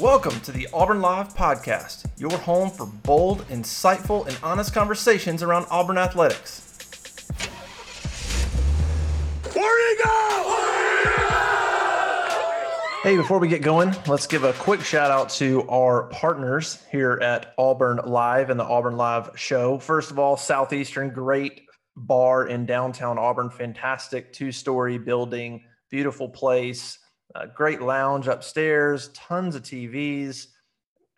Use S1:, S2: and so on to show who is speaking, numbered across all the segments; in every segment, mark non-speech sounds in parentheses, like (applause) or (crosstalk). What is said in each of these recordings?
S1: Welcome to the Auburn Live Podcast, your home for bold, insightful, and honest conversations around Auburn athletics.
S2: Where'd he go?
S1: Hey, before we get going, let's give a quick shout out to our partners here at Auburn Live and the Auburn Live show. First of all, Southeastern, great bar in downtown Auburn, fantastic two story building, beautiful place great lounge upstairs, tons of TVs,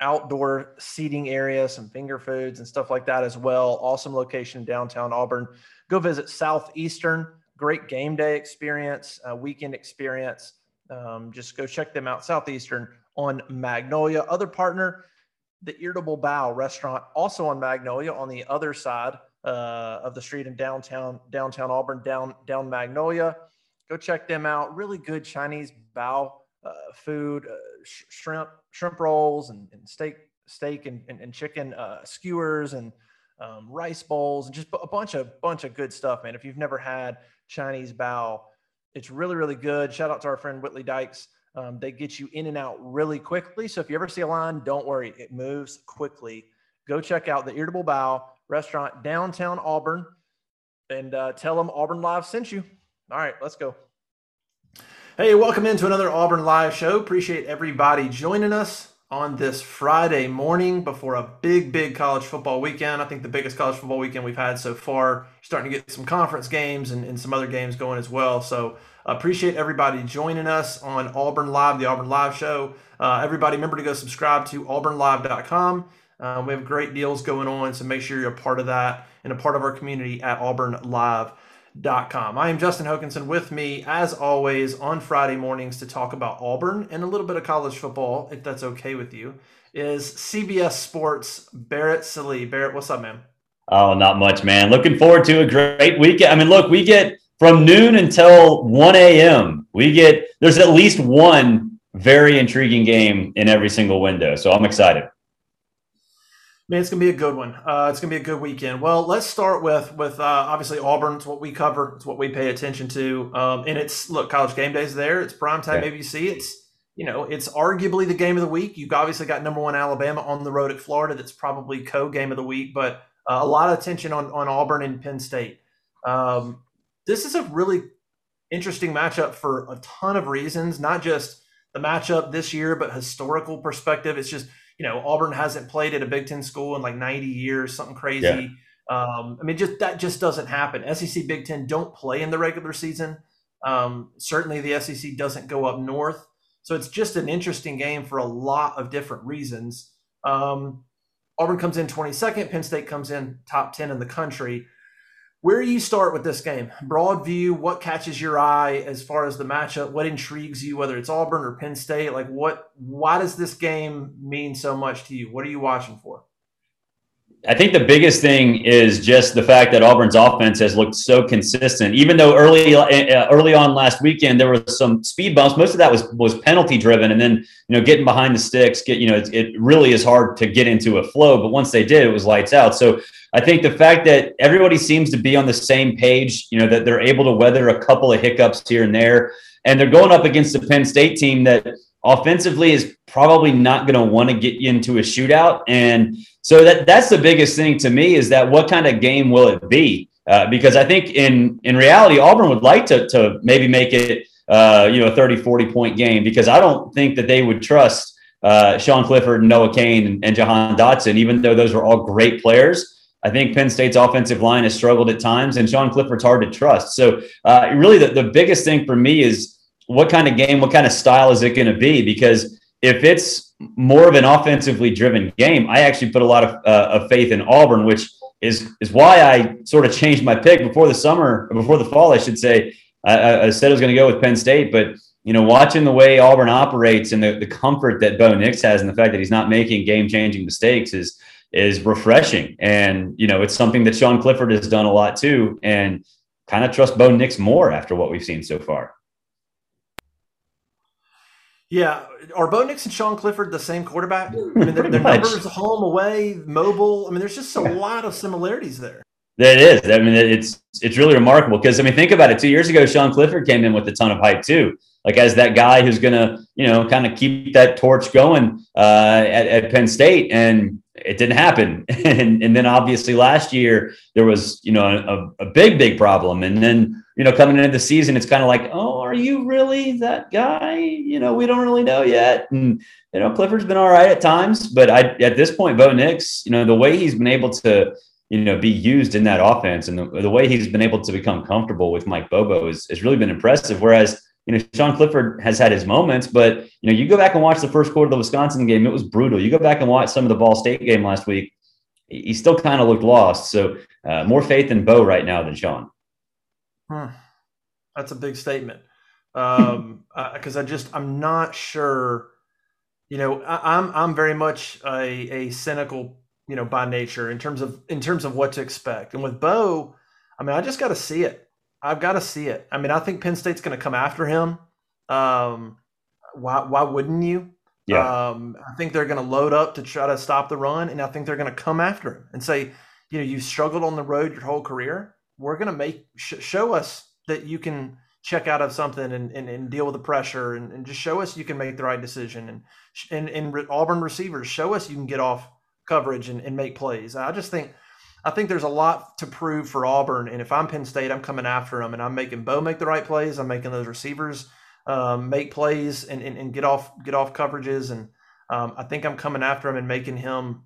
S1: outdoor seating area, some finger foods and stuff like that as well. Awesome location in downtown Auburn. Go visit Southeastern. Great game day experience, uh, weekend experience. Um, just go check them out. Southeastern on Magnolia. Other partner, the Irritable Bao Restaurant, also on Magnolia, on the other side uh, of the street in downtown downtown Auburn, down down Magnolia. Go check them out. Really good Chinese bao uh, food, uh, sh- shrimp shrimp rolls and, and steak steak and, and, and chicken uh, skewers and um, rice bowls and just a bunch of bunch of good stuff, man. If you've never had Chinese bao, it's really really good. Shout out to our friend Whitley Dykes. Um, they get you in and out really quickly. So if you ever see a line, don't worry, it moves quickly. Go check out the Irritable Bao restaurant downtown Auburn and uh, tell them Auburn Live sent you. All right, let's go. Hey, welcome into another Auburn Live show. Appreciate everybody joining us on this Friday morning before a big, big college football weekend. I think the biggest college football weekend we've had so far. Starting to get some conference games and, and some other games going as well. So appreciate everybody joining us on Auburn Live, the Auburn Live show. Uh, everybody, remember to go subscribe to auburnlive.com. Uh, we have great deals going on, so make sure you're a part of that and a part of our community at Auburn Live Com. I am Justin Hokanson with me, as always, on Friday mornings to talk about Auburn and a little bit of college football, if that's okay with you, is CBS Sports Barrett Sallee. Barrett, what's up, man?
S3: Oh, not much, man. Looking forward to a great weekend. I mean, look, we get from noon until 1 a.m., we get, there's at least one very intriguing game in every single window. So I'm excited.
S1: Man, it's gonna be a good one. Uh, it's gonna be a good weekend. Well, let's start with with uh, obviously Auburn. It's what we cover. It's what we pay attention to. Um, and it's look, college game days there. It's primetime yeah. ABC. It's you know, it's arguably the game of the week. You've obviously got number one Alabama on the road at Florida. That's probably co game of the week. But uh, a lot of attention on on Auburn and Penn State. Um, this is a really interesting matchup for a ton of reasons. Not just the matchup this year, but historical perspective. It's just you know, Auburn hasn't played at a Big Ten school in like 90 years, something crazy. Yeah. Um, I mean, just that just doesn't happen. SEC Big Ten don't play in the regular season. Um, certainly, the SEC doesn't go up north, so it's just an interesting game for a lot of different reasons. Um, Auburn comes in 22nd. Penn State comes in top 10 in the country where do you start with this game? Broad view, what catches your eye as far as the matchup? What intrigues you, whether it's Auburn or Penn State? Like, what? Why does this game mean so much to you? What are you watching for?
S3: I think the biggest thing is just the fact that Auburn's offense has looked so consistent. Even though early uh, early on last weekend there was some speed bumps, most of that was was penalty driven, and then you know getting behind the sticks, get you know it, it really is hard to get into a flow. But once they did, it was lights out. So I think the fact that everybody seems to be on the same page, you know, that they're able to weather a couple of hiccups here and there, and they're going up against a Penn State team that offensively is probably not going to want to get you into a shootout. And so that that's the biggest thing to me is that what kind of game will it be? Uh, because I think in in reality, Auburn would like to to maybe make it uh, you know a 30, 40 point game because I don't think that they would trust uh, Sean Clifford Noah Cain and, and Jahan Dotson, even though those are all great players. I think Penn State's offensive line has struggled at times, and Sean Clifford's hard to trust. So, uh, really, the, the biggest thing for me is what kind of game, what kind of style is it going to be? Because if it's more of an offensively driven game, I actually put a lot of, uh, of faith in Auburn, which is is why I sort of changed my pick before the summer, before the fall, I should say. I, I said I was going to go with Penn State, but you know, watching the way Auburn operates and the, the comfort that Bo Nix has and the fact that he's not making game changing mistakes is is refreshing. And, you know, it's something that Sean Clifford has done a lot too. And kind of trust Bo Nix more after what we've seen so far.
S1: Yeah, are Bo Nix and Sean Clifford the same quarterback? I mean, their, their (laughs) numbers, home, away, mobile. I mean, there's just a lot of similarities there.
S3: It is. I mean, it's it's really remarkable because I mean, think about it. Two years ago, Sean Clifford came in with a ton of hype too like as that guy who's going to, you know, kind of keep that torch going uh, at, at Penn State. And it didn't happen. (laughs) and, and then obviously last year there was, you know, a, a big, big problem. And then, you know, coming into the season, it's kind of like, oh, are you really that guy? You know, we don't really know yet. And, you know, Clifford's been all right at times, but I, at this point, Bo Nix, you know, the way he's been able to, you know, be used in that offense and the, the way he's been able to become comfortable with Mike Bobo is, has really been impressive. Whereas, you know, Sean Clifford has had his moments, but you know, you go back and watch the first quarter of the Wisconsin game, it was brutal. You go back and watch some of the Ball State game last week, he still kind of looked lost. So uh, more faith in Bo right now than Sean.
S1: Hmm. That's a big statement. Um, (laughs) because uh, I just I'm not sure. You know, I, I'm I'm very much a, a cynical, you know, by nature in terms of in terms of what to expect. And with Bo, I mean, I just got to see it. I've got to see it. I mean, I think Penn State's going to come after him. Um, why why wouldn't you? Yeah. Um, I think they're going to load up to try to stop the run, and I think they're going to come after him and say, you know, you've struggled on the road your whole career. We're going to make sh- show us that you can check out of something and, and, and deal with the pressure, and, and, just show us you can make the right decision. And and, and Auburn receivers show us you can get off coverage and, and make plays. I just think I think there's a lot to prove for Auburn. And if I'm Penn State, I'm coming after them and I'm making Bo make the right plays. I'm making those receivers um, make plays and, and, and, get off get off coverages. And um, I think I'm coming after him and making him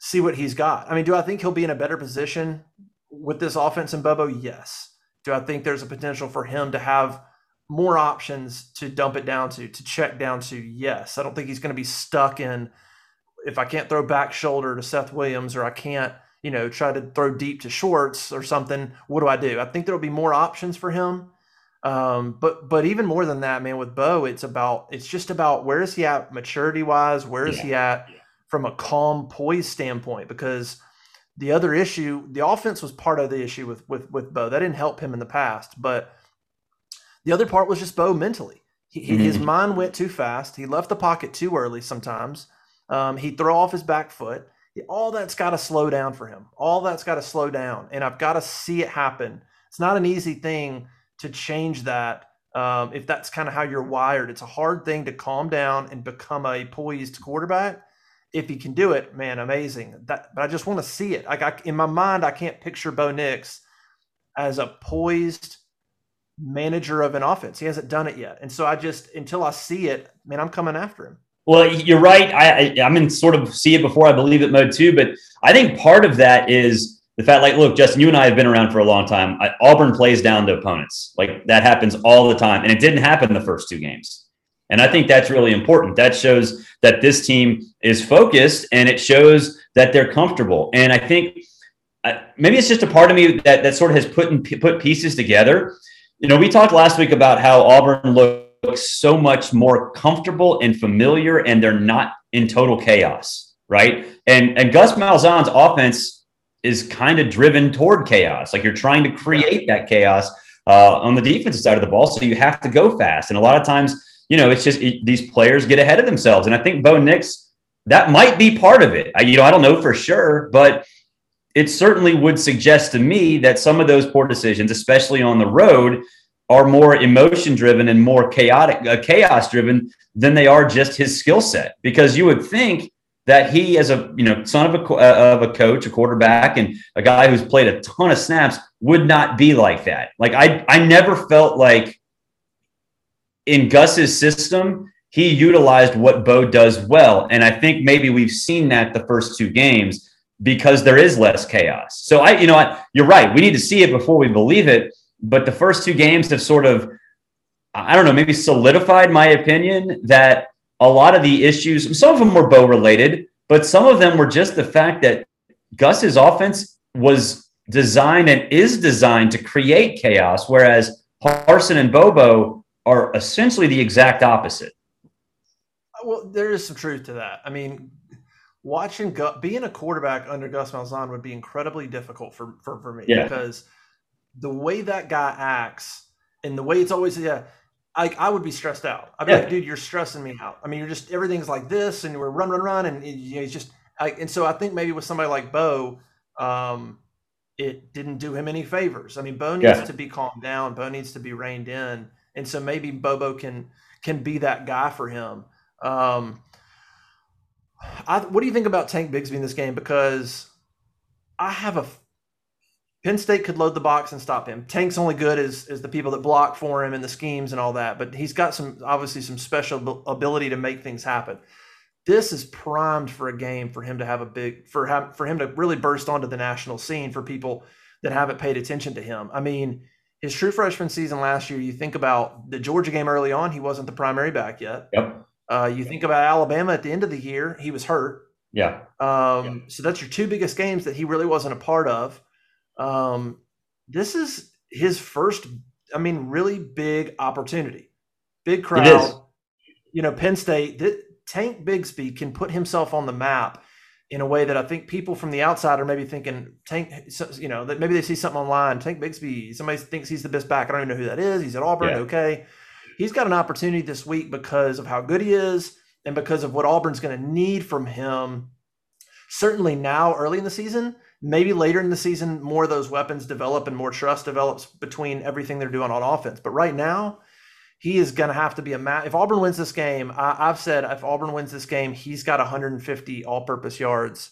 S1: see what he's got. I mean, do I think he'll be in a better position with this offense and Bobo? Yes. Do I think there's a potential for him to have more options to dump it down to, to check down to? Yes. I don't think he's going to be stuck in if I can't throw back shoulder to Seth Williams or I can't – you know, try to throw deep to shorts or something, what do I do? I think there'll be more options for him. Um, but but even more than that, man, with Bo, it's about it's just about where is he at maturity wise? Where is yeah. he at from a calm poise standpoint? Because the other issue, the offense was part of the issue with with with Bo. That didn't help him in the past, but the other part was just Bo mentally. He, mm-hmm. His mind went too fast. He left the pocket too early sometimes. Um, he'd throw off his back foot all that's got to slow down for him. All that's got to slow down, and I've got to see it happen. It's not an easy thing to change that um, if that's kind of how you're wired. It's a hard thing to calm down and become a poised quarterback. If he can do it, man, amazing. That, but I just want to see it. Like I, in my mind, I can't picture Bo Nix as a poised manager of an offense. He hasn't done it yet, and so I just until I see it, man, I'm coming after him.
S3: Well, you're right. I, I am in sort of see it before I believe it mode too. But I think part of that is the fact, like, look, Justin, you and I have been around for a long time. I, Auburn plays down to opponents. Like that happens all the time, and it didn't happen the first two games. And I think that's really important. That shows that this team is focused, and it shows that they're comfortable. And I think uh, maybe it's just a part of me that that sort of has put in, put pieces together. You know, we talked last week about how Auburn looked so much more comfortable and familiar, and they're not in total chaos, right? And and Gus Malzahn's offense is kind of driven toward chaos. Like you're trying to create that chaos uh, on the defensive side of the ball, so you have to go fast. And a lot of times, you know, it's just it, these players get ahead of themselves. And I think Bo Nix that might be part of it. I, you know, I don't know for sure, but it certainly would suggest to me that some of those poor decisions, especially on the road, are more emotion driven and more chaotic, uh, chaos driven than they are just his skill set. Because you would think that he, as a you know son of a uh, of a coach, a quarterback, and a guy who's played a ton of snaps, would not be like that. Like I, I never felt like in Gus's system he utilized what Bo does well, and I think maybe we've seen that the first two games because there is less chaos. So I, you know, I, you're right. We need to see it before we believe it but the first two games have sort of, I don't know, maybe solidified my opinion that a lot of the issues, some of them were Bo related, but some of them were just the fact that Gus's offense was designed and is designed to create chaos, whereas Harsin and Bobo are essentially the exact opposite.
S1: Well, there is some truth to that. I mean, watching being a quarterback under Gus Malzahn would be incredibly difficult for for, for me yeah. because the way that guy acts and the way it's always yeah. I, I would be stressed out. I'd be yeah. like, dude, you're stressing me out. I mean, you're just everything's like this, and we're run, run, run, and you know, he's just. I, and so I think maybe with somebody like Bo, um, it didn't do him any favors. I mean, Bo needs yeah. to be calmed down. Bo needs to be reined in, and so maybe Bobo can can be that guy for him. Um, I, what do you think about Tank Bigsby in this game? Because I have a Penn State could load the box and stop him. Tank's only good as, as the people that block for him and the schemes and all that, but he's got some obviously some special ability to make things happen. This is primed for a game for him to have a big for him for him to really burst onto the national scene for people that haven't paid attention to him. I mean, his true freshman season last year, you think about the Georgia game early on, he wasn't the primary back yet.
S3: Yep.
S1: Uh, you think about Alabama at the end of the year, he was hurt.
S3: Yeah.
S1: Um, yeah. So that's your two biggest games that he really wasn't a part of. Um, this is his first, I mean, really big opportunity. Big crowd. You know, Penn State, th- Tank Bigsby can put himself on the map in a way that I think people from the outside are maybe thinking Tank, you know, that maybe they see something online. Tank Bigsby, somebody thinks he's the best back. I don't even know who that is. He's at Auburn. Yeah. Okay he's got an opportunity this week because of how good he is and because of what Auburn's going to need from him. Certainly now, early in the season, maybe later in the season, more of those weapons develop and more trust develops between everything they're doing on offense. But right now, he is going to have to be a ma- if Auburn wins this game. I, have said if Auburn wins this game, he's got 150 all-purpose yards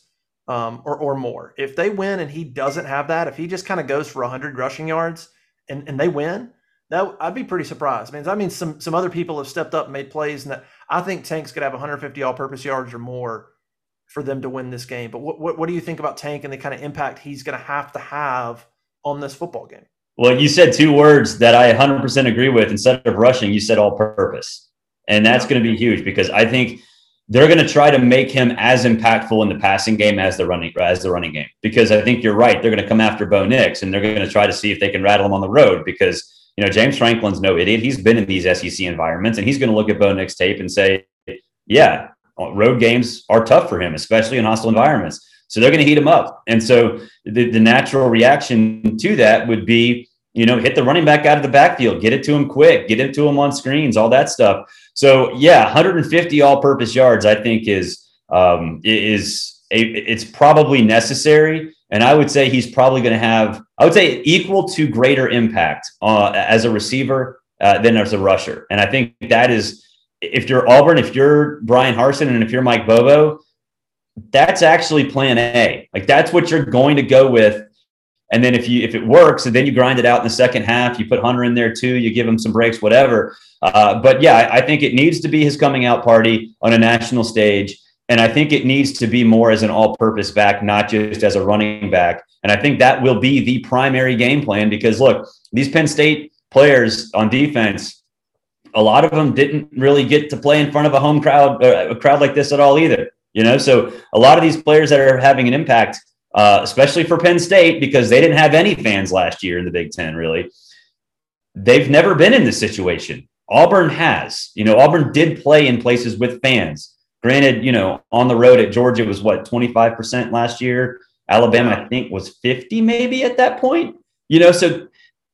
S1: um, or or more. If they win and he doesn't have that, if he just kind of goes for 100 rushing yards and and they win, that I'd be pretty surprised. I mean, that means some some other people have stepped up and made plays, and that I think Tank's could have 150 all-purpose yards or more for them to win this game. But what what, what do you think about Tank and the kind of impact he's going to have to have on this football game?
S3: Well, you said two words that I 100% agree with. Instead of rushing, you said all-purpose, and that's going to be huge because I think they're going to try to make him as impactful in the passing game as the running as the running game because I think you're right. They're going to come after Bo Nix and they're going to try to see if they can rattle him on the road because you know, James Franklin's no idiot. He's been in these SEC environments and he's going to look at Bo Nix tape and say, yeah, road games are tough for him, especially in hostile environments. So they're going to heat him up. And so the, the natural reaction to that would be, you know, hit the running back out of the backfield, get it to him quick, get it to him on screens, all that stuff. So yeah, 150 all-purpose yards, I think is um, is a, it's probably necessary. And I would say he's probably going to have, I would say, equal to greater impact uh, as a receiver uh, than as a rusher. And I think that is, if you're Auburn, if you're Bryan Harsin, and if you're Mike Bobo, that's actually plan A. Like that's what you're going to go with. And then if you if it works, and then you grind it out in the second half, you put Hunter in there too, you give him some breaks, whatever. Uh, but yeah, I, I think it needs to be his coming out party on a national stage. And I think it needs to be more as an all purpose back, not just as a running back. And I think that will be the primary game plan because look, these Penn State players on defense, a lot of them didn't really get to play in front of a home crowd, uh, a crowd like this at all either. You know, so a lot of these players that are having an impact, uh, especially for Penn State, because they didn't have any fans last year in the Big Ten, really. They've never been in this situation. Auburn has. You know, Auburn did play in places with fans. Granted, you know, on the road at Georgia was what 25% last year. Alabama, I think, was 50 maybe at that point. You know, so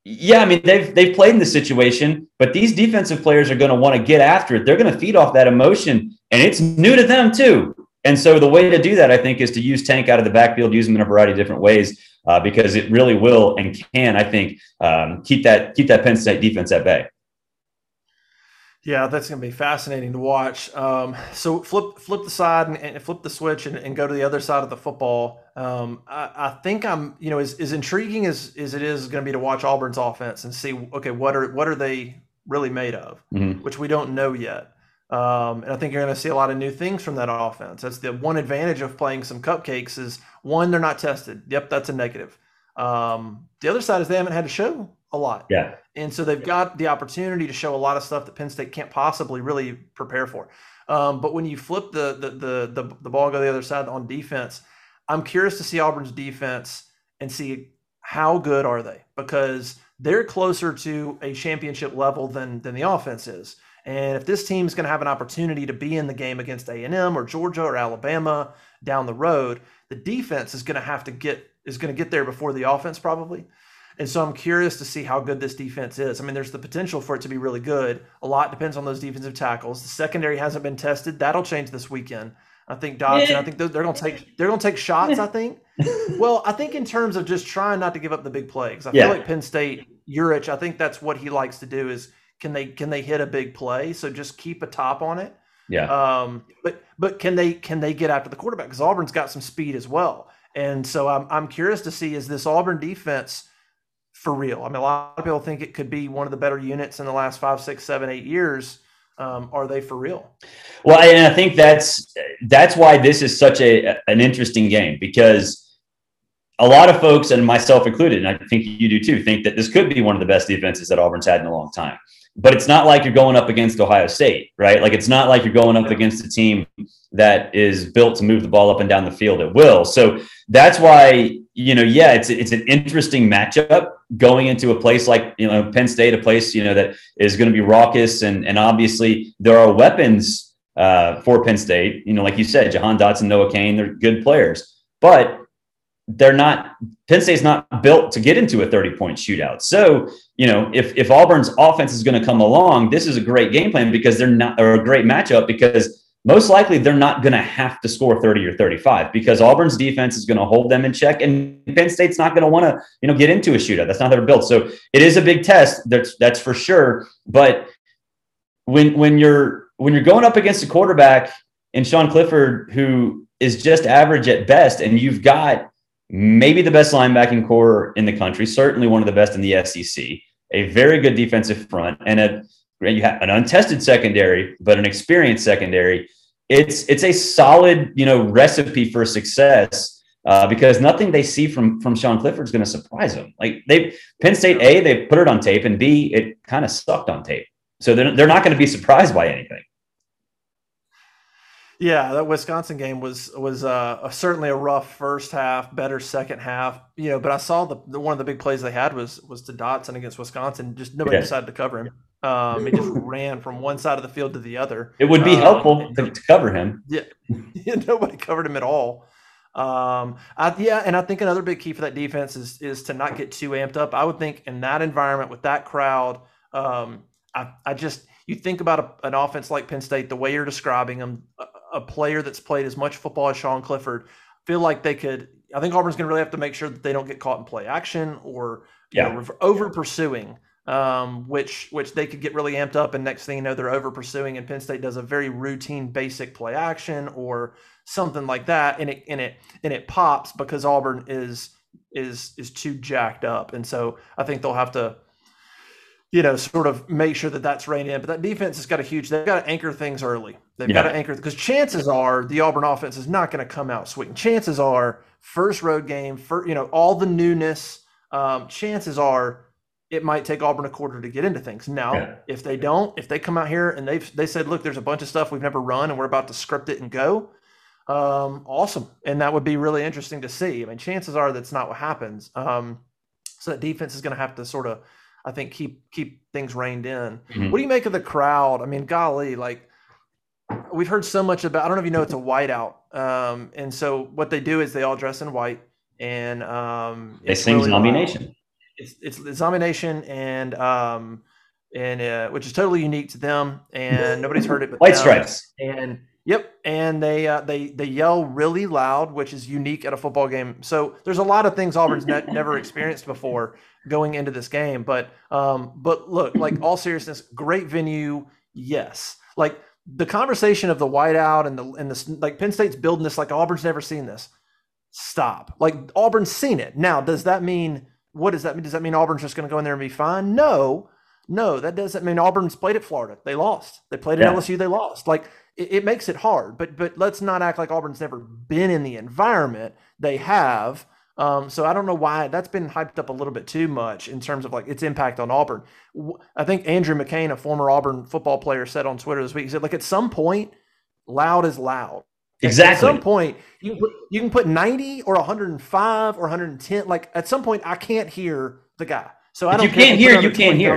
S3: yeah, I mean they've they've played in the situation, but these defensive players are going to want to get after it. They're going to feed off that emotion, and it's new to them too. And so the way to do that, I think, is to use Tank out of the backfield, use him in a variety of different ways, uh, because it really will and can, I think, um, keep that keep that Penn State defense at bay.
S1: Yeah, that's going to be fascinating to watch. Um, so flip flip the side and, and flip the switch and, and, go to the other side of the football. Um, I, I, think I'm, you know, as, as intriguing as, as it is going to be to watch Auburn's offense and see, okay, what are what are they really made of, mm-hmm. which we don't know yet. Um, and I think you're going to see a lot of new things from that offense. That's the one advantage of playing some cupcakes is one, they're not tested. Yep, that's a negative. Um, the other side is they haven't had to show a lot.
S3: Yeah.
S1: And so they've got the opportunity to show a lot of stuff that Penn State can't possibly really prepare for. Um, but when you flip the, the the the the ball go the other side on defense, I'm curious to see Auburn's defense and see how good are they because they're closer to a championship level than than the offense is. And if this team is going to have an opportunity to be in the game against A&M or Georgia or Alabama down the road, the defense is going to have to get is going to get there before the offense probably. And so I'm curious to see how good this defense is. I mean, there's the potential for it to be really good. A lot depends on those defensive tackles. The secondary hasn't been tested. That'll change this weekend. I think Dotson. I think they're, going to take they're going to take shots. I think. (laughs) well, I think in terms of just trying not to give up the big plays. I yeah. feel like Penn State, Yurcich. I think that's what he likes to do. Is can they can they hit a big play? So just keep a top on it.
S3: Yeah.
S1: Um. But but can they can they get after the quarterback? Because Auburn's got some speed as well. And so I'm I'm curious to see is this Auburn defense for real? I mean, a lot of people think it could be one of the better units in the last five, six, seven, eight years. Um, are they for real?
S3: Well, and I think that's that's why this is such a an interesting game because a lot of folks, and myself included, and I think you do too, think that this could be one of the best defenses that Auburn's had in a long time. But it's not like you're going up against Ohio State, right? Like it's not like you're going up against a team that is built to move the ball up and down the field at will. So that's why you know, yeah, it's it's an interesting matchup going into a place like you know Penn State, a place you know that is going to be raucous, and and obviously there are weapons uh, for Penn State. You know, like you said, Jahan Dotson, Noah Cain, they're good players, but they're not. Penn State's not built to get into a thirty point shootout. So you know, if if Auburn's offense is going to come along, this is a great game plan because they're not or a great matchup because most likely they're not going to have to score 30 or 35 because Auburn's defense is going to hold them in check and Penn State's not going to want to, you know, get into a shootout. That's not their build. So it is a big test. That's that's for sure. But when when you're when you're going up against a quarterback in Sean Clifford who is just average at best and you've got maybe the best linebacking core in the country, certainly one of the best in the SEC, a very good defensive front and a you have an untested secondary, but an experienced secondary. It's it's a solid you know recipe for success uh, because nothing they see from from Sean Clifford is going to surprise them. Like they Penn State A, they put it on tape, and B, it kind of sucked on tape. So they're they're not going to be surprised by anything.
S1: Yeah, that Wisconsin game was was uh, certainly a rough first half, better second half. You know, but I saw the, the one of the big plays they had was was to Dotson against Wisconsin. Just nobody yeah. decided to cover him. Um, he just ran from one side of the field to the other.
S3: It would be um, helpful to, to, cover him.
S1: Yeah, (laughs) yeah, nobody covered him at all. Um, I, yeah, and I think another big key for that defense is is to not get too amped up. I would think in that environment with that crowd, um, I, I just you think about a, an offense like Penn State, the way you're describing them, a, player that's played as much football as Sean Clifford, feel like they could. I think Auburn's going to really have to make sure that they don't get caught in play action or yeah. know, over pursuing um, which which they could get really amped up, and next thing you know, they're over pursuing, and Penn State does a very routine, basic play action or something like that, and it and it and it pops because Auburn is is is too jacked up, and so I think they'll have to, you know, sort of make sure that that's reined in. But that defense has got a huge. They've got to anchor things early. They've yeah. got to anchor because chances are the Auburn offense is not going to come out swinging. Chances are first road game, for you know, all the newness. Um, chances are it might take Auburn a quarter to get into things. Now, yeah. if they don't, if they come out here and they've they said, look, there's a bunch of stuff we've never run and we're about to script it and go, um, awesome, and that would be really interesting to see. I mean, chances are that's not what happens. Um, so that defense is going to have to sort of, I think, keep keep things reined in. Mm-hmm. What do you make of the crowd? I mean, golly, like we've heard so much about. I don't know if you know it's a whiteout, um, and so what they do is they all dress in white and um,
S3: they sing really Zombie Nation
S1: it's it's the Zombie Nation and um and uh, which is totally unique to them and nobody's heard it but
S3: White them. Stripes
S1: and yep and they uh, they they yell really loud which is unique at a football game so there's a lot of things Auburn's ne- never (laughs) experienced before going into this game but um but look like all seriousness great venue yes like the conversation of the whiteout and the and the like Penn State's building this like Auburn's never seen this stop like Auburn's seen it now does that mean what does that mean? Does that mean Auburn's just going to go in there and be fine? No, no, that doesn't mean Auburn's played at Florida. They lost. They played at yeah. LSU. They lost. Like it, it, makes it hard. But but let's not act like Auburn's never been in the environment. They have. Um, so I don't know why that's been hyped up a little bit too much in terms of like its impact on Auburn. I think Andrew McCain, a former Auburn football player, said on Twitter this week, he said, like at some point, loud is loud.
S3: Exactly.
S1: At some point, you you can put 90 or 105 or 110. Like at some point, I can't hear the guy. So I
S3: if
S1: don't
S3: you can't hear, you can't hear.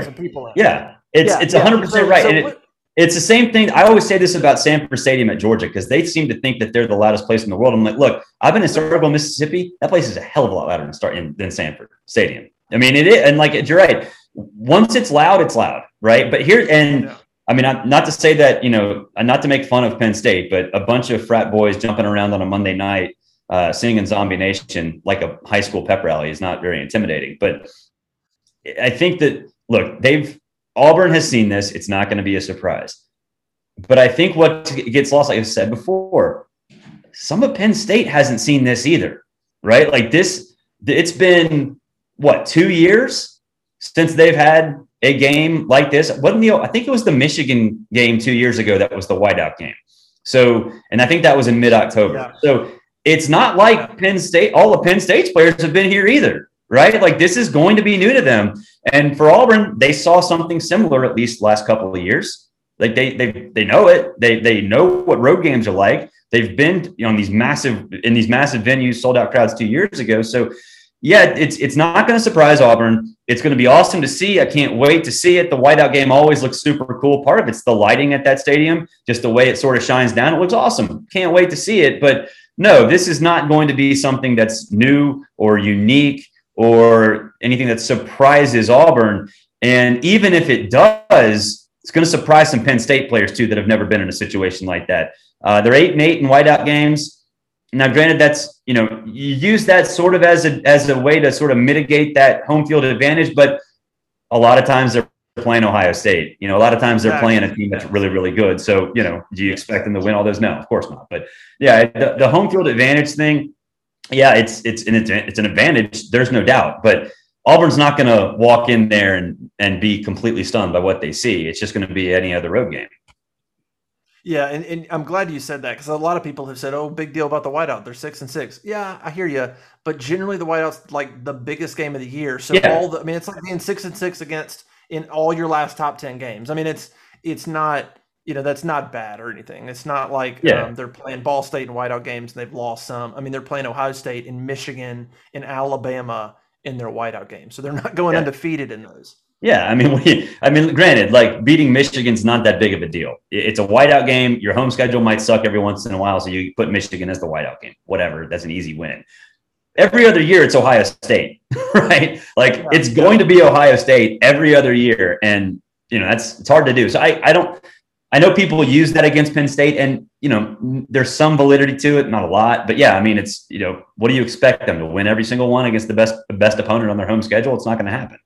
S3: Yeah, it's
S1: Yeah,
S3: it's 100 percent right.
S1: so
S3: and it, it's the same thing. I always say this about Sanford Stadium at Georgia because they seem to think that they're the loudest place in the world. I'm like, look, I've been in Starkville, Mississippi. That place is a hell of a lot louder than start in, than Sanford Stadium. I mean, it is, and like you're right. Once it's loud, it's loud, right? But here, and
S1: Yeah.
S3: I mean, I'm- not to say that you know, not to make fun of Penn State, but a bunch of frat boys jumping around on a Monday night uh, singing "Zombie Nation" like a high school pep rally is not very intimidating. But I think that look, they've Auburn has seen this. It's not going to be a surprise. But I think what gets lost, like I've said before, some of Penn State hasn't seen this either, right? Like this, it's been what two years since they've had a game like this. Wasn't the I think it was the Michigan game two years ago that was the whiteout game. So, and I think that was in mid October.
S1: Yeah.
S3: So it's not like Penn State, all of Penn State's players have been here either, right? Like this is going to be new to them. And for Auburn, they saw something similar at least last couple of years. Like they they they know it. They they know what road games are like. They've been you know in these massive in these massive venues, sold out crowds two years ago. So yeah, it's it's not going to surprise Auburn. It's going to be awesome to see. I can't wait to see it. The whiteout game always looks super cool. Part of it's the lighting at that stadium, just the way it sort of shines down. It looks awesome. Can't wait to see it. But no, this is not going to be something that's new or unique or anything that surprises Auburn. And even if it does, it's going to surprise some Penn State players too that have never been in a situation like that. Uh, they're eight and eight in whiteout games. Now, granted, that's you know you use that sort of as a as a way to sort of mitigate that home field advantage, but a lot of times they're playing Ohio State. You know, a lot of times they're playing a team that's really really good. So you know, do you expect them to win all those? No, of course not. But yeah, the, the home field advantage thing, yeah, it's it's an it's an advantage. There's no doubt, but. Auburn's not going to walk in there and, and be completely stunned by what they see. It's just going to be any other road game.
S1: Yeah, and, and I'm glad you said that because a lot of people have said, "Oh, big deal about the whiteout. They're six and six. Yeah, I hear you, but generally the whiteout's like the biggest game of the year. So
S3: Yeah.
S1: all the, I mean, it's like being six and six against in all your last top ten games. I mean, it's it's not you know that's not bad or anything. It's not like
S3: Yeah.
S1: um, they're playing Ball State and whiteout games and they've lost some. I mean, they're playing Ohio State in Michigan in Alabama in their whiteout games, so they're not going
S3: Yeah.
S1: undefeated in those.
S3: Yeah, I mean, (laughs) we, I mean, granted, like beating Michigan's not that big of a deal. It's a whiteout game. Your home schedule might suck every once in a while, so you put Michigan as the whiteout game. Whatever, that's an easy win. Every other year, it's Ohio State, (laughs) right? Like
S1: Yeah.
S3: it's going to be Ohio State every other year, and you know that's it's hard to do. So I, I don't. I know people use that against Penn State, and you know there's some validity to it, not a lot, but yeah, I mean it's you know what do you expect them to win every single one against the best the best opponent on their home schedule? It's not going to happen.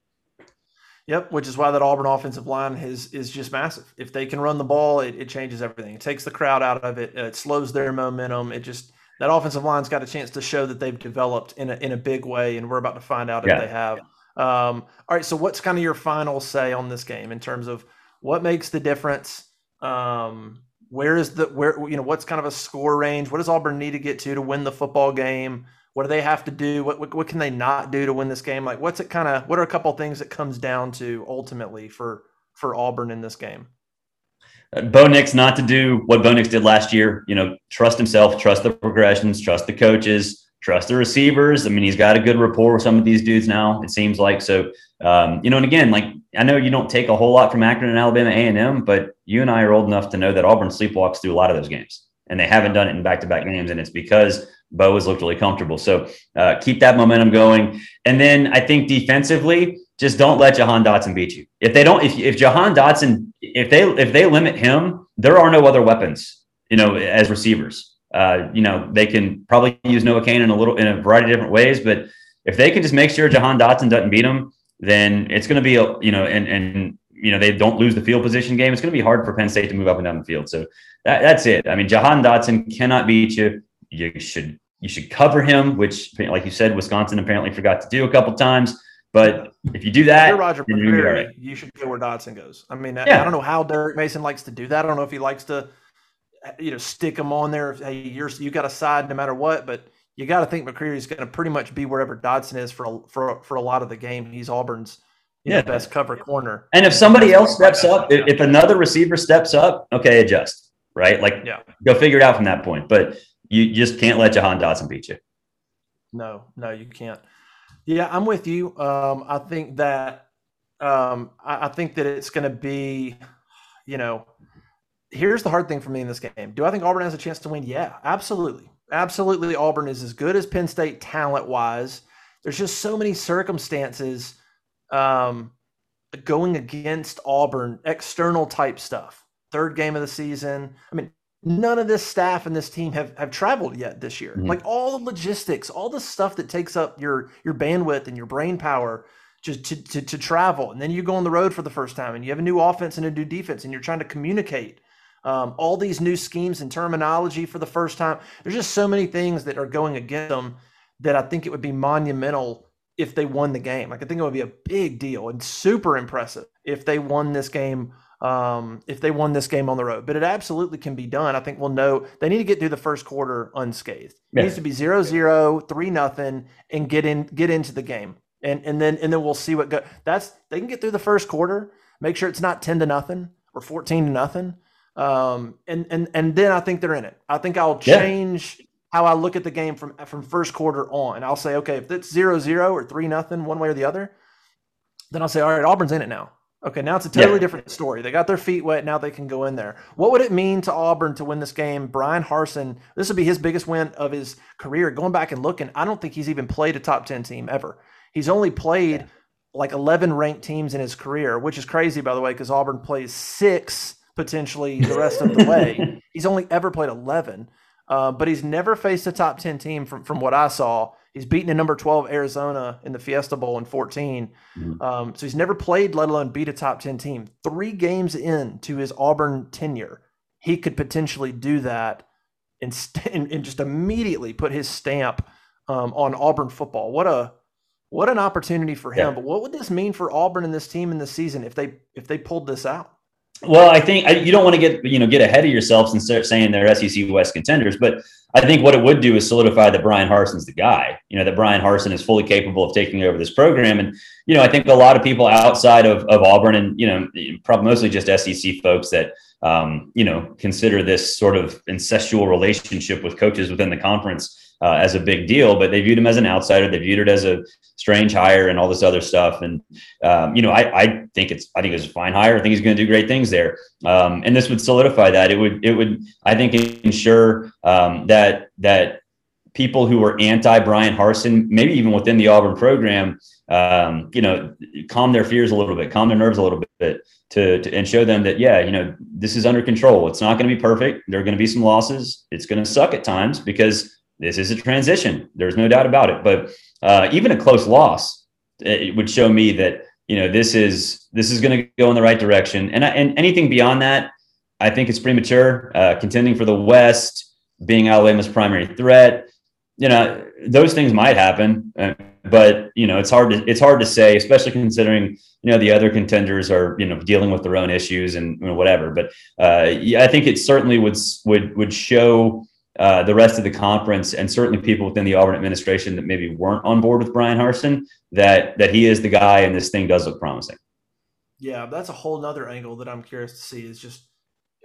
S1: Yep, which is why that Auburn offensive line is is just massive. If they can run the ball, it, it changes everything. It takes the crowd out of it. It slows their momentum. It just that offensive line's got a chance to show that they've developed in a in a big way, and we're about to find out
S3: Yeah.
S1: if they have. Um, all right, so what's kind of your final say on this game in terms of what makes the difference? Um, where is the where you know what's kind of a score range? What does Auburn need to get to to win the football game? What do they have to do? What, what what can they not do to win this game? Like what's it kind of what are a couple things that comes down to ultimately for for Auburn in this game?
S3: Uh, Bo Nix not to do what Bo Nix did last year. You know, trust himself, trust the progressions, trust the coaches, trust the receivers. I mean, he's got a good rapport with some of these dudes now. It seems like so. Um, you know, and again, like I know you don't take a whole lot from Akron and Alabama A and M, but you and I are old enough to know that Auburn sleepwalks through a lot of those games, and they haven't done it in back-to-back games, and it's because Bo has looked really comfortable. So uh, keep that momentum going, and then I think defensively, just don't let Jahan Dotson beat you. If they don't, if if Jahan Dotson, if they if they limit him, there are no other weapons, you know, as receivers. Uh, you know, they can probably use Noah Cain in a little in a variety of different ways, but if they can just make sure Jahan Dotson doesn't beat him, then it's going to be a you know, and and you know they don't lose the field position game. It's going to be hard for Penn State to move up and down the field. So that, that's it. I mean, Jahan Dotson cannot beat you. You should you should cover him, which, like you said, Wisconsin apparently forgot to do a couple times. But if you do
S1: If
S3: that,
S1: you're Roger
S3: then you're gonna be all
S1: McCreary,
S3: right.
S1: you should go where Dotson goes. I mean, I-
S3: Yeah.
S1: I don't know how Derek Mason likes to do that. I don't know if he likes to, you know, stick him on there. Hey, you're you got a side no matter what, but you got to think McCreary's going to pretty much be wherever Dotson is for a, for for a lot of the game. He's Auburn's you know,
S3: Yeah.
S1: best cover corner.
S3: And if somebody else steps up, if, if another receiver steps up, okay, adjust, right? Like,
S1: Yeah.
S3: go figure it out from that point. But you just can't let Jahan Dotson beat you.
S1: No, no, you can't. Yeah, I'm with you. Um, I think that um, I, I think that it's going to be, you know, here's the hard thing for me in this game. Do I think Auburn has a chance to win? Yeah, absolutely. Absolutely. Auburn is as good as Penn State talent wise. There's just so many circumstances um, going against Auburn, external type stuff. Third game of the season. I mean, none of this staff and this team have, have traveled yet this year. Mm-hmm. Like all the logistics, all the stuff that takes up your your bandwidth and your brain power just to, to, to travel. And then you go on the road for the first time and you have a new offense and a new defense and you're trying to communicate um, all these new schemes and terminology for the first time. There's just so many things that are going against them that I think it would be monumental if they won the game. Like I think it would be a big deal and super impressive if they won this game. Um, if they won this game on the road, but it absolutely can be done. I think we'll know they need to get through the first quarter unscathed. It needs to be zero zero, three nothing, and get in get into the game, and and then and then we'll see what go. That's they can get through the first quarter. Make sure it's not ten to nothing or fourteen to nothing um, and and and then I think they're in it. I think I'll change yeah. how I look at the game from from first quarter on. I'll say, okay, if it's zero zero or three nothing, one way or the other, then I'll say, all right, Auburn's in it now. Okay, now it's a totally yeah. different story. They got their feet wet. Now they can go in there. What would it mean to Auburn to win this game? Bryan Harsin, this would be his biggest win of his career. Going back and looking, I don't think he's even played a top 10 team ever. He's only played yeah. like 11 ranked teams in his career, which is crazy, by the way, because Auburn plays six potentially the rest of the way. (laughs) He's only ever played 11, uh, but he's never faced a top 10 team from, from what I saw. He's beaten a number 12 Arizona in the Fiesta Bowl in 14. Mm-hmm. Um, so he's never played, let alone beat a top 10 team. Three games in to his Auburn tenure, he could potentially do that and, st- (laughs) and just immediately put his stamp um, on Auburn football. What a what an opportunity for him. Yeah. But what would this mean for Auburn and this team in the season if they if they pulled this out?
S3: Well, I think I, you don't want to get you know get ahead of yourselves and start saying they're SEC West contenders, but I think what it would do is solidify that Bryan Harsin's the guy. You know that Bryan Harsin is fully capable of taking over this program, and you know I think a lot of people outside of, of Auburn and you know probably mostly just SEC folks that um, you know consider this sort of incestual relationship with coaches within the conference uh, as a big deal, but they viewed him as an outsider. They viewed it as a strange hire and all this other stuff. And um, you know, I, I think it's I think it's a fine hire. I think he's going to do great things there. Um, and this would solidify that. It would it would I think ensure um, that that people who were anti Bryan Harsin, maybe even within the Auburn program, um, you know, calm their fears a little bit, calm their nerves a little bit, to, to, and show them that yeah, you know, this is under control. It's not going to be perfect. There are going to be some losses. It's going to suck at times because this is a transition. There's no doubt about it. But uh, even a close loss, it would show me that you know this is this is going to go in the right direction. And and anything beyond that, I think it's premature. Uh, contending for the West, being Alabama's primary threat, you know, those things might happen. Uh, but you know, it's hard to it's hard to say, especially considering you know the other contenders are you know dealing with their own issues and you know, whatever. But uh, yeah, I think it certainly would would would show uh, the rest of the conference and certainly people within the Auburn administration that maybe weren't on board with Bryan Harsin that that he is the guy and this thing does look promising.
S1: Yeah, that's a whole nother angle that I'm curious to see. Is just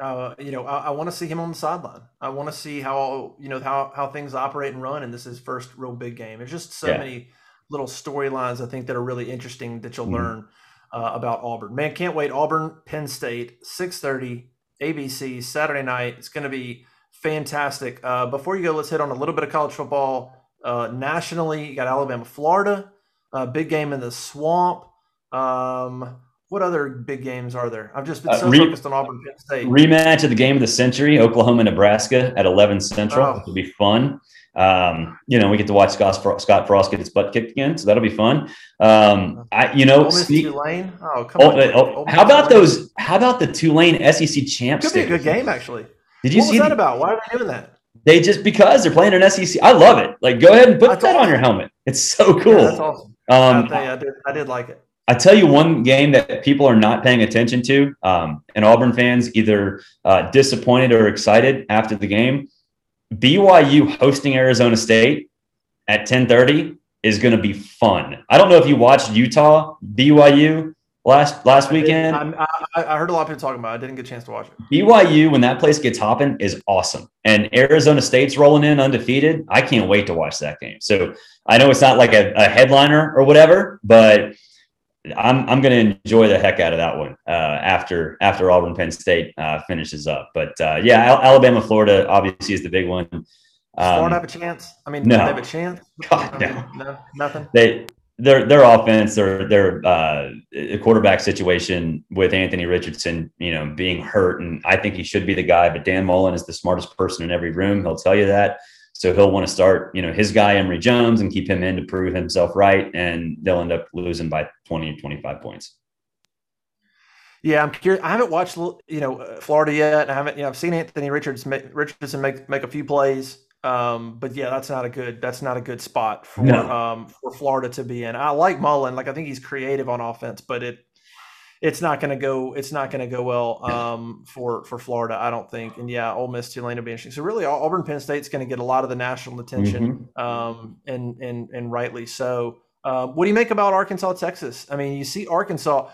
S1: uh, you know I, I want to see him on the sideline. I want to see how you know how how things operate and run. And this is first real big game. There's just so yeah. many little storylines I think that are really interesting that you'll mm-hmm. learn uh, about Auburn. Man, can't wait. Auburn, Penn State, six thirty, ABC Saturday night. It's going to be fantastic. Uh, before you go, let's hit on a little bit of college football. Uh, nationally, you got Alabama, Florida, uh, big game in the swamp. Um, what other big games are there? I've just been uh, so re- focused on Auburn Penn State.
S3: Rematch of the game of the century, Oklahoma, Nebraska at 11 Central. Oh. It'll be fun. Um, you know, we get to watch Scott, Frost, Scott Frost get his butt kicked again, so that'll be fun. Um, I, you know,
S1: Tulane. Oh, come oh,
S3: on. Oh, how about those? How about the Tulane SEC champs?
S1: Could be a good game, actually.
S3: Did you
S1: what
S3: see
S1: that the, about? Why are they doing that?
S3: They just because they're playing an SEC. I love it. Like, go ahead and put that's that awesome. on your helmet. It's so cool. Yeah,
S1: that's awesome. Um, I, I, did, I did like it.
S3: I tell you one game that people are not paying attention to, um, and Auburn fans either uh, disappointed or excited after the game. BYU hosting Arizona State at 10:30 is going to be fun. I don't know if you watched Utah BYU last last weekend.
S1: I, I, I, heard a lot of people talking about. it. I didn't get a chance to watch it.
S3: BYU when that place gets hopping is awesome, and Arizona State's rolling in undefeated. I can't wait to watch that game. So I know it's not like a, a headliner or whatever, but I'm I'm going to enjoy the heck out of that one uh, after after Auburn Penn State uh, finishes up. But uh, yeah, Alabama Florida obviously is the big one. Um,
S1: Florida have a chance? I mean, no. they have a chance? God, no. no, nothing.
S3: They their their offense, their their uh, quarterback situation with Anthony Richardson, you know, being hurt, and I think he should be the guy. But Dan Mullen is the smartest person in every room. He'll tell you that. So he'll want to start, you know, his guy Emory Jones and keep him in to prove himself right, and they'll end up losing by 20 25 points.
S1: Yeah, I'm curious. I haven't watched, you know, Florida yet. I haven't, you know, I've seen Anthony Richards Richardson make make a few plays. Um, but yeah, that's not a good that's not a good spot for no. um, for Florida to be in. I like Mullen, like I think he's creative on offense, but it it's not going to go it's not going to go well um, for for Florida, I don't think. And yeah, Ole Miss Tulane will be interesting. So really, Auburn Penn State's going to get a lot of the national attention, mm-hmm. um, and and and rightly so. Uh, what do you make about Arkansas, Texas? I mean, you see Arkansas.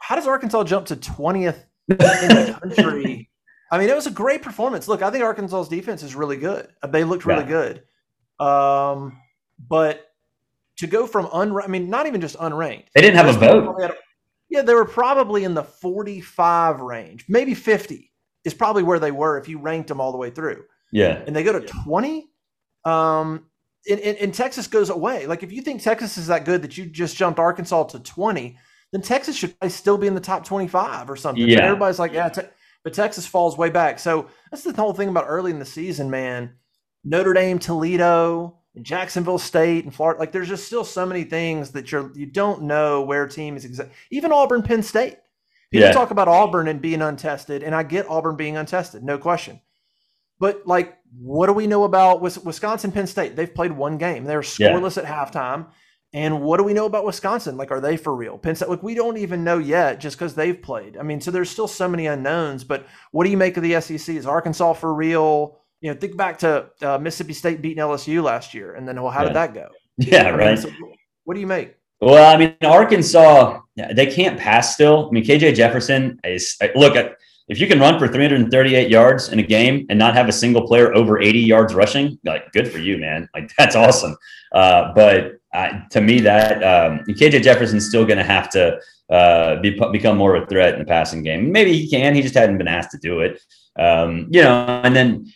S1: How does Arkansas jump to twentieth in the (laughs) country? I mean, it was a great performance. Look, I think Arkansas's defense is really good. They looked really yeah. good. Um, but to go from unranked, I mean, not even just unranked.
S3: They didn't have a vote.
S1: yeah, they were probably in the 45 range, maybe 50 is probably where they were if you ranked them all the way through.
S3: Yeah.
S1: And they go to 20. Um, and, and, and Texas goes away. Like if you think Texas is that good that you just jumped Arkansas to 20, then Texas should still be in the top 25 or something. Yeah. But everybody's like, yeah, te- but Texas falls way back. So that's the whole thing about early in the season, man. Notre Dame, Toledo, and Jacksonville State, and Florida. Like, there's just still so many things that you're you don't know where team is exact. Even Auburn, Penn State. People yeah. talk about Auburn and being untested, and I get Auburn being untested, no question. But like, what do we know about Wisconsin, Penn State? They've played one game. They're scoreless yeah. at halftime. And what do we know about Wisconsin? Like, are they for real? Penn State, like, we don't even know yet just because they've played. I mean, so there's still so many unknowns. But what do you make of the SEC? Is Arkansas for real? You know, think back to uh, Mississippi State beating LSU last year, and then well, how yeah. did that go? (laughs)
S3: Yeah, right. mean, so
S1: what do you make?
S3: Well, I mean, Arkansas, they can't pass still. I mean, KJ Jefferson is look at if you can run for 338 yards in a game and not have a single player over 80 yards rushing, like good for you, man. Like that's awesome. Uh, but uh, to me, that um, KJ Jefferson's still going to have to uh, be, become more of a threat in the passing game. Maybe he can. He just hadn't been asked to do it. Um, you know, and then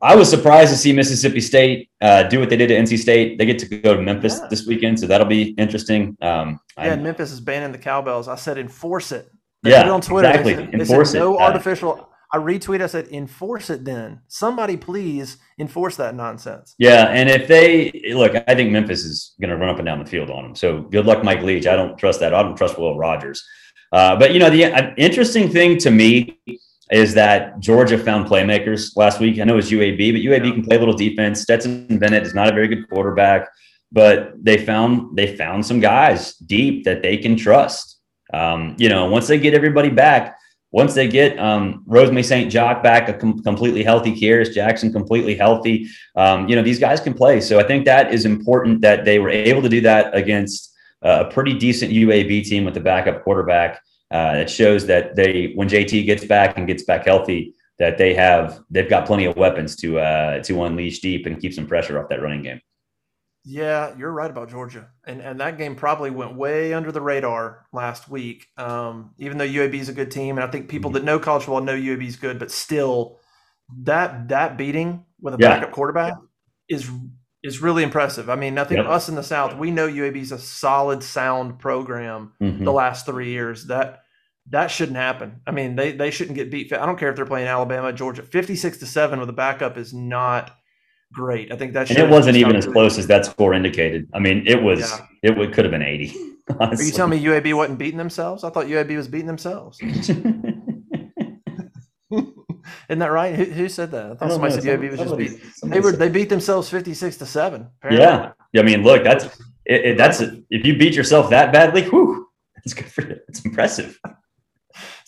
S3: I was surprised to see Mississippi State uh, do what they did to NC State. They get to go to Memphis yeah. this weekend, so that'll be interesting. Um,
S1: yeah, Memphis is banning the cowbells. I said enforce it.
S3: They yeah, on Twitter. Exactly. They said, enforce
S1: they
S3: said,
S1: No artificial I retweet. I said, enforce it. Then somebody please enforce that nonsense.
S3: Yeah, and if they look, I think Memphis is going to run up and down the field on them. So good luck, Mike Leach. I don't trust that. I don't trust Will Rogers. Uh, but you know, the uh, interesting thing to me is that Georgia found playmakers last week. I know it's UAB, but UAB yeah. can play a little defense. Stetson Bennett is not a very good quarterback, but they found they found some guys deep that they can trust. Um, you know, once they get everybody back once they get um, Rosemy-Jacksaint back, a com- completely healthy Kearis Jackson, completely healthy, um, you know, these guys can play. So I think that is important that they were able to do that against uh, a pretty decent UAB team with the backup quarterback. Uh, it shows that they, when JT gets back and gets back healthy, that they have they've got plenty of weapons to uh, to unleash deep and keep some pressure off that running game.
S1: Yeah, you're right about Georgia, and and that game probably went way under the radar last week. Um, even though UAB is a good team, and I think people mm-hmm. that know college football know UAB is good, but still, that that beating with a yeah. backup quarterback is is really impressive. I mean, nothing yep. us in the South, we know UAB is a solid, sound program. Mm-hmm. The last three years that that shouldn't happen. I mean, they they shouldn't get beat. I don't care if they're playing Alabama, Georgia, fifty six to seven with a backup is not great. I think that
S3: and it wasn't even as close as that score indicated. I mean, it was yeah. it could have been eighty.
S1: Honestly. (laughs) Are you telling me UAB wasn't beating themselves? I thought UAB was beating themselves. (laughs) (laughs) Isn't that right? Who, who said that? I thought I somebody know. said UAB was somebody, just beat. They were they beat themselves fifty six to seven.
S3: Apparently. Yeah, I mean, look, that's it, it, that's if you beat yourself that badly, whew, that's good for you. It's impressive.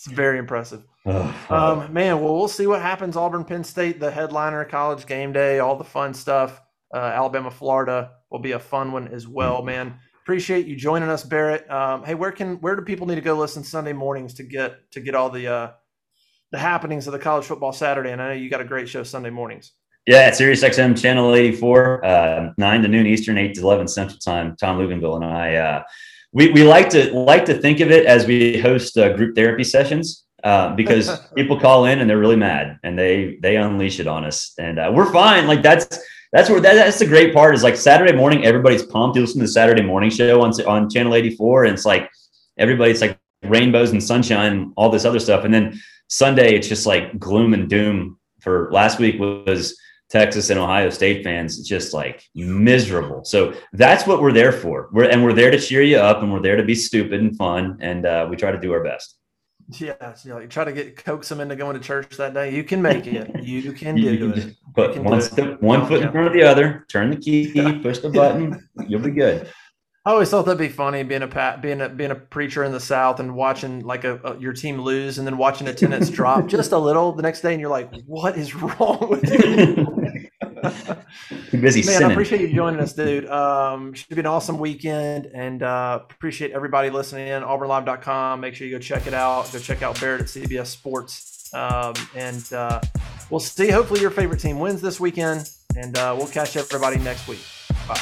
S1: It's very impressive. um, man, well, we'll see what happens. Auburn, Penn State, the headliner, college game day, all the fun stuff. Uh, Alabama, Florida will be a fun one as well, mm-hmm. man. appreciate you joining us, Barrett. Um, hey, where can where do people need to go listen Sunday mornings to get to get all the uh, the happenings of the college football Saturday? And I know you got a great show Sunday mornings.
S3: Yeah, at Sirius XM channel 84, uh, 9 to noon Eastern, 8 to 11 Central Time. Tom Luginbill and I, uh, we, we like to like to think of it as we host uh, group therapy sessions uh, because (laughs) people call in and they're really mad and they they unleash it on us and uh, we're fine. Like that's that's where that, that's the great part is like Saturday morning, everybody's pumped. You listen to the Saturday morning show on on channel 84, and it's like everybody's like rainbows and sunshine, all this other stuff, and then Sunday it's just like gloom and doom. For last week was Texas and Ohio State fans just like miserable. So that's what we're there for. We're and we're there to cheer you up, and we're there to be stupid and fun, and uh, we try to do our best.
S1: Yeah, you, know, you try to get coax them into going to church that day. You can make it. You can do it. (laughs)
S3: Put one step, one foot in front of the other. Turn the key, push the button. You'll be good.
S1: I always thought that'd be funny being a being a being a preacher in the South and watching like a, a your team lose and then watching attendance drop (laughs) just a little the next day and you're like, what is (laughs) wrong with you? (laughs)
S3: Too busy.
S1: Man,
S3: sinning.
S1: I appreciate you joining us, dude. Um, should be an awesome weekend, and uh, appreciate everybody listening in. AuburnLive.com. Make sure you go check it out. Go check out Barrett at CBS Sports, um, and uh, we'll see. Hopefully, your favorite team wins this weekend, and uh, we'll catch everybody next week. Bye.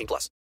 S4: 18 plus.